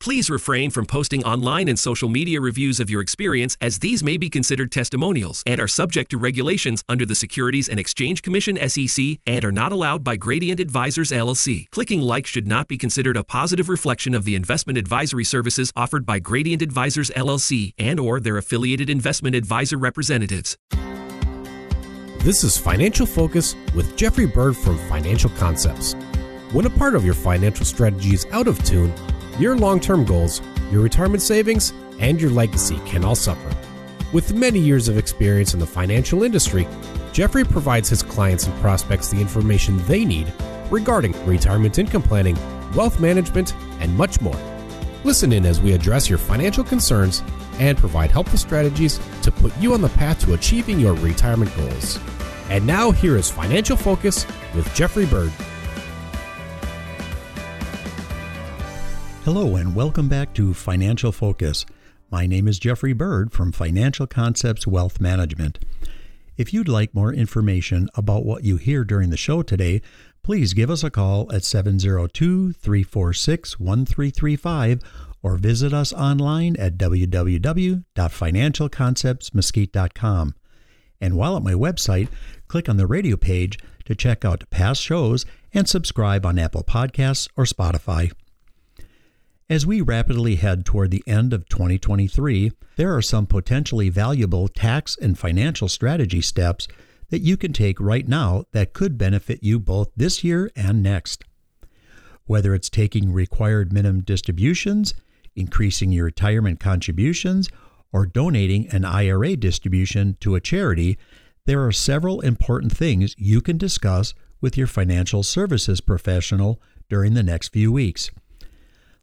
Please refrain from posting online and social media reviews of your experience as these may be considered testimonials and are subject to regulations under the Securities and Exchange Commission SEC and are not allowed by Gradient Advisors LLC. Clicking like should not be considered a positive reflection of the investment advisory services offered by Gradient Advisors LLC and or their affiliated investment advisor representatives. This is Financial Focus with Jeffrey Bird from Financial Concepts. When a part of your financial strategy is out of tune, your long term goals, your retirement savings, and your legacy can all suffer. With many years of experience in the financial industry, Jeffrey provides his clients and prospects the information they need regarding retirement income planning, wealth management, and much more. Listen in as we address your financial concerns and provide helpful strategies to put you on the path to achieving your retirement goals. And now, here is Financial Focus with Jeffrey Bird. Hello, and welcome back to Financial Focus. My name is Jeffrey Bird from Financial Concepts Wealth Management. If you'd like more information about what you hear during the show today, please give us a call at 702 346 1335 or visit us online at www.financialconceptsmesquite.com. And while at my website, click on the radio page to check out past shows and subscribe on Apple Podcasts or Spotify. As we rapidly head toward the end of 2023, there are some potentially valuable tax and financial strategy steps that you can take right now that could benefit you both this year and next. Whether it's taking required minimum distributions, increasing your retirement contributions, or donating an IRA distribution to a charity, there are several important things you can discuss with your financial services professional during the next few weeks.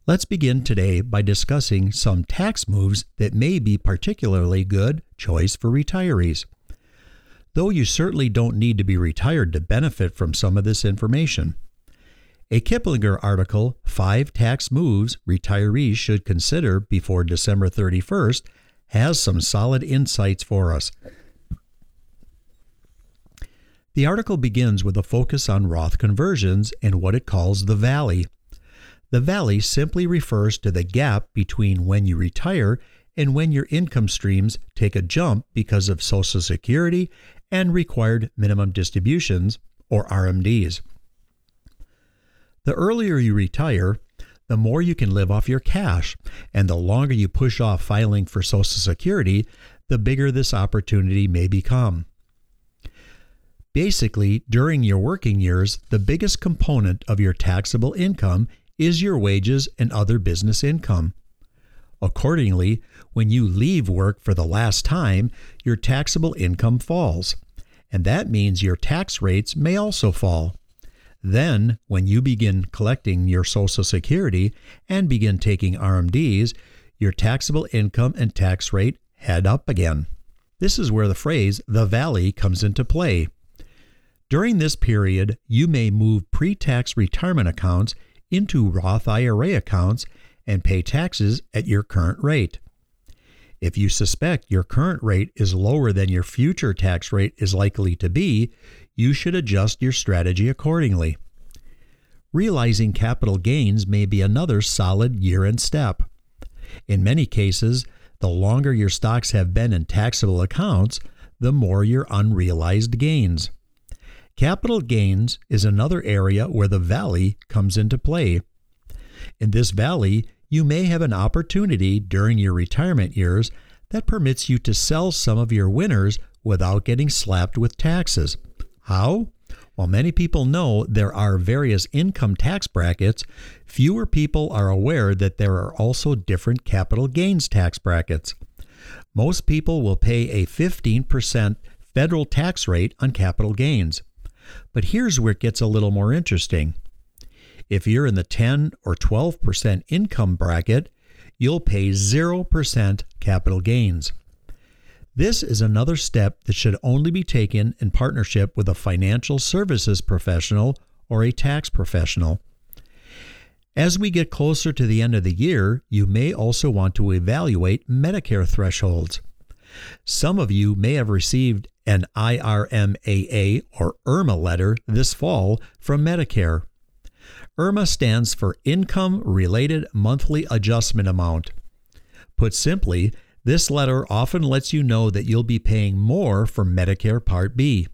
Let's begin today by discussing some tax moves that may be particularly good choice for retirees. Though you certainly don't need to be retired to benefit from some of this information. A Kiplinger article, Five Tax Moves Retirees Should Consider Before December 31st, has some solid insights for us. The article begins with a focus on Roth conversions and what it calls the valley. The valley simply refers to the gap between when you retire and when your income streams take a jump because of Social Security and required minimum distributions, or RMDs. The earlier you retire, the more you can live off your cash, and the longer you push off filing for Social Security, the bigger this opportunity may become. Basically, during your working years, the biggest component of your taxable income is your wages and other business income. Accordingly, when you leave work for the last time, your taxable income falls, and that means your tax rates may also fall. Then, when you begin collecting your Social Security and begin taking RMDs, your taxable income and tax rate head up again. This is where the phrase the valley comes into play. During this period, you may move pre tax retirement accounts into Roth IRA accounts and pay taxes at your current rate. If you suspect your current rate is lower than your future tax rate is likely to be, you should adjust your strategy accordingly. Realizing capital gains may be another solid year end step. In many cases, the longer your stocks have been in taxable accounts, the more your unrealized gains. Capital gains is another area where the valley comes into play. In this valley, you may have an opportunity during your retirement years that permits you to sell some of your winners without getting slapped with taxes. How? While many people know there are various income tax brackets, fewer people are aware that there are also different capital gains tax brackets. Most people will pay a 15% federal tax rate on capital gains. But here's where it gets a little more interesting. If you're in the 10 or 12% income bracket, you'll pay 0% capital gains. This is another step that should only be taken in partnership with a financial services professional or a tax professional. As we get closer to the end of the year, you may also want to evaluate Medicare thresholds. Some of you may have received an IRMAA or IRMA letter this fall from Medicare. IRMA stands for Income Related Monthly Adjustment Amount. Put simply, this letter often lets you know that you'll be paying more for Medicare Part B.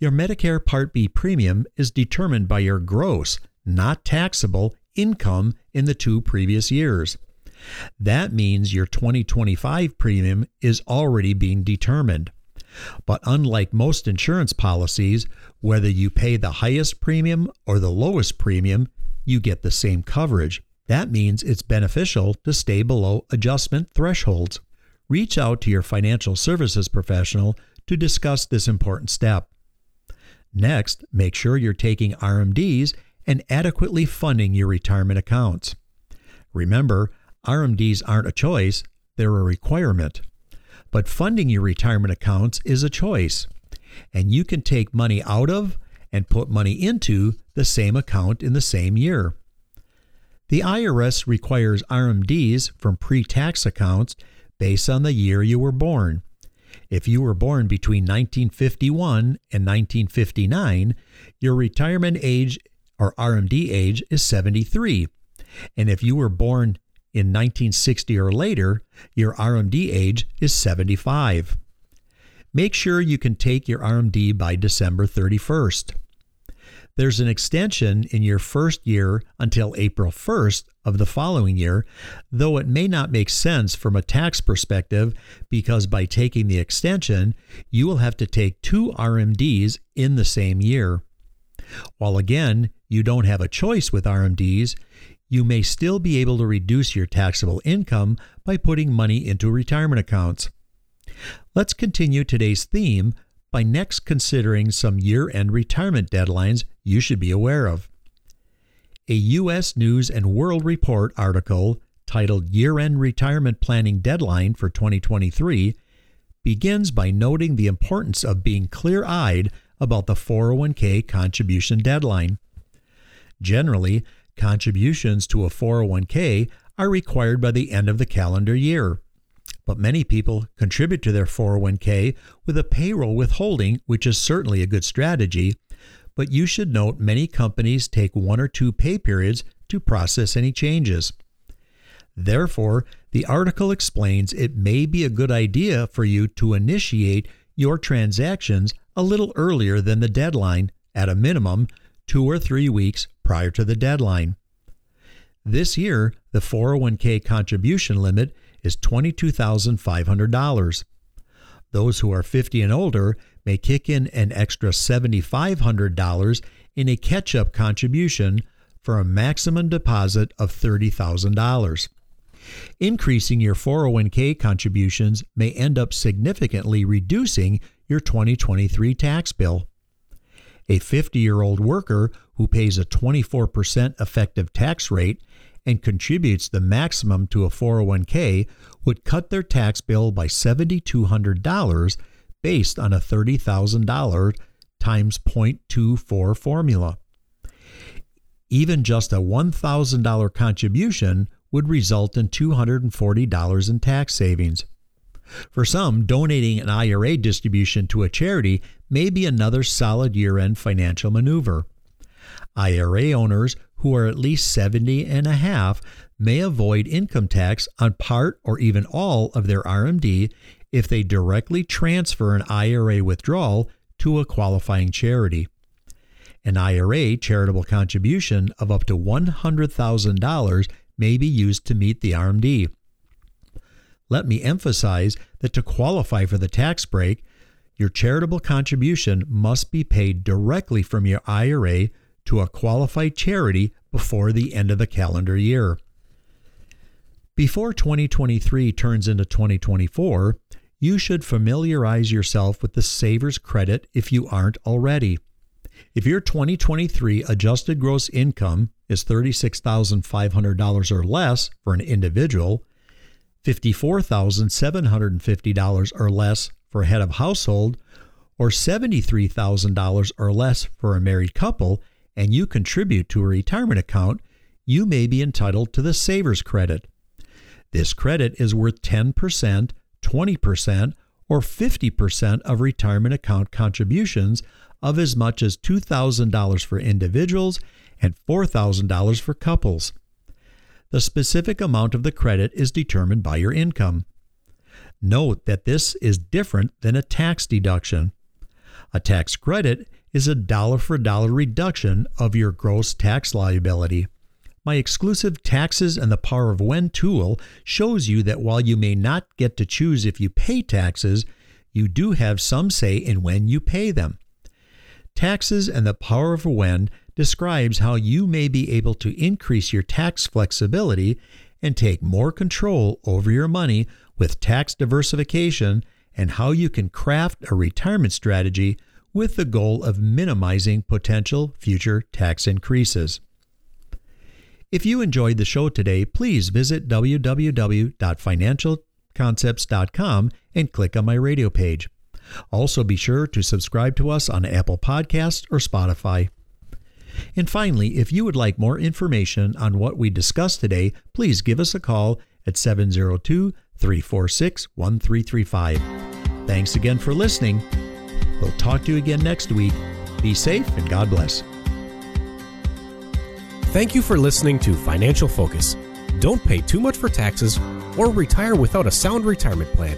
Your Medicare Part B premium is determined by your gross, not taxable, income in the two previous years. That means your 2025 premium is already being determined. But unlike most insurance policies, whether you pay the highest premium or the lowest premium, you get the same coverage. That means it's beneficial to stay below adjustment thresholds. Reach out to your financial services professional to discuss this important step. Next, make sure you're taking RMDs and adequately funding your retirement accounts. Remember, RMDs aren't a choice, they're a requirement. But funding your retirement accounts is a choice, and you can take money out of and put money into the same account in the same year. The IRS requires RMDs from pre tax accounts based on the year you were born. If you were born between 1951 and 1959, your retirement age or RMD age is 73. And if you were born in 1960 or later, your RMD age is 75. Make sure you can take your RMD by December 31st. There's an extension in your first year until April 1st of the following year, though it may not make sense from a tax perspective because by taking the extension, you will have to take two RMDs in the same year. While again, you don't have a choice with RMDs, you may still be able to reduce your taxable income by putting money into retirement accounts. Let's continue today's theme by next considering some year end retirement deadlines you should be aware of. A U.S. News and World Report article titled Year End Retirement Planning Deadline for 2023 begins by noting the importance of being clear eyed about the 401k contribution deadline. Generally, contributions to a 401k are required by the end of the calendar year but many people contribute to their 401k with a payroll withholding, which is certainly a good strategy. But you should note many companies take one or two pay periods to process any changes. Therefore, the article explains it may be a good idea for you to initiate your transactions a little earlier than the deadline, at a minimum, two or three weeks prior to the deadline. This year, the 401k contribution limit is $22,500. Those who are 50 and older may kick in an extra $7,500 in a catch up contribution for a maximum deposit of $30,000. Increasing your 401k contributions may end up significantly reducing your 2023 tax bill. A 50 year old worker who pays a 24% effective tax rate and contributes the maximum to a 401k would cut their tax bill by $7,200 based on a $30,000 times 0.24 formula. Even just a $1,000 contribution would result in $240 in tax savings. For some, donating an IRA distribution to a charity may be another solid year end financial maneuver. IRA owners who are at least 70 and a half may avoid income tax on part or even all of their RMD if they directly transfer an IRA withdrawal to a qualifying charity. An IRA charitable contribution of up to $100,000 may be used to meet the RMD. Let me emphasize that to qualify for the tax break, your charitable contribution must be paid directly from your IRA to a qualified charity before the end of the calendar year. Before 2023 turns into 2024, you should familiarize yourself with the Savers credit if you aren't already. If your 2023 adjusted gross income is $36,500 or less for an individual, $54,750 or less for a head of household, or $73,000 or less for a married couple, and you contribute to a retirement account, you may be entitled to the Savers Credit. This credit is worth 10%, 20%, or 50% of retirement account contributions of as much as $2,000 for individuals and $4,000 for couples. The specific amount of the credit is determined by your income. Note that this is different than a tax deduction. A tax credit is a dollar for dollar reduction of your gross tax liability. My exclusive Taxes and the Power of When tool shows you that while you may not get to choose if you pay taxes, you do have some say in when you pay them. Taxes and the Power of When describes how you may be able to increase your tax flexibility and take more control over your money with tax diversification and how you can craft a retirement strategy with the goal of minimizing potential future tax increases. If you enjoyed the show today, please visit www.financialconcepts.com and click on my radio page. Also, be sure to subscribe to us on Apple Podcasts or Spotify. And finally, if you would like more information on what we discussed today, please give us a call at 702 346 1335. Thanks again for listening. We'll talk to you again next week. Be safe and God bless. Thank you for listening to Financial Focus. Don't pay too much for taxes or retire without a sound retirement plan.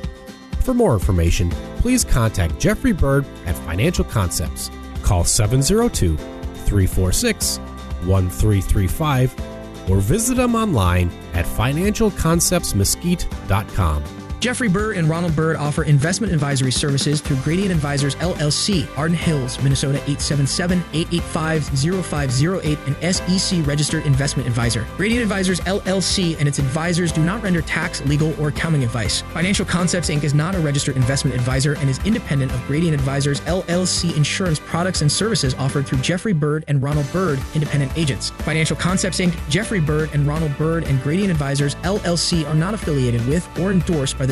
For more information, please contact Jeffrey Bird at Financial Concepts. Call 702 346 1335 or visit them online at financialconceptsmesquite.com. Jeffrey Bird and Ronald Bird offer investment advisory services through Gradient Advisors LLC, Arden Hills, Minnesota 877-885-0508, an SEC registered investment advisor. Gradient Advisors LLC and its advisors do not render tax, legal, or accounting advice. Financial Concepts Inc. is not a registered investment advisor and is independent of Gradient Advisors LLC insurance products and services offered through Jeffrey Bird and Ronald Bird, independent agents. Financial Concepts Inc., Jeffrey Bird and Ronald Bird and Gradient Advisors LLC are not affiliated with or endorsed by the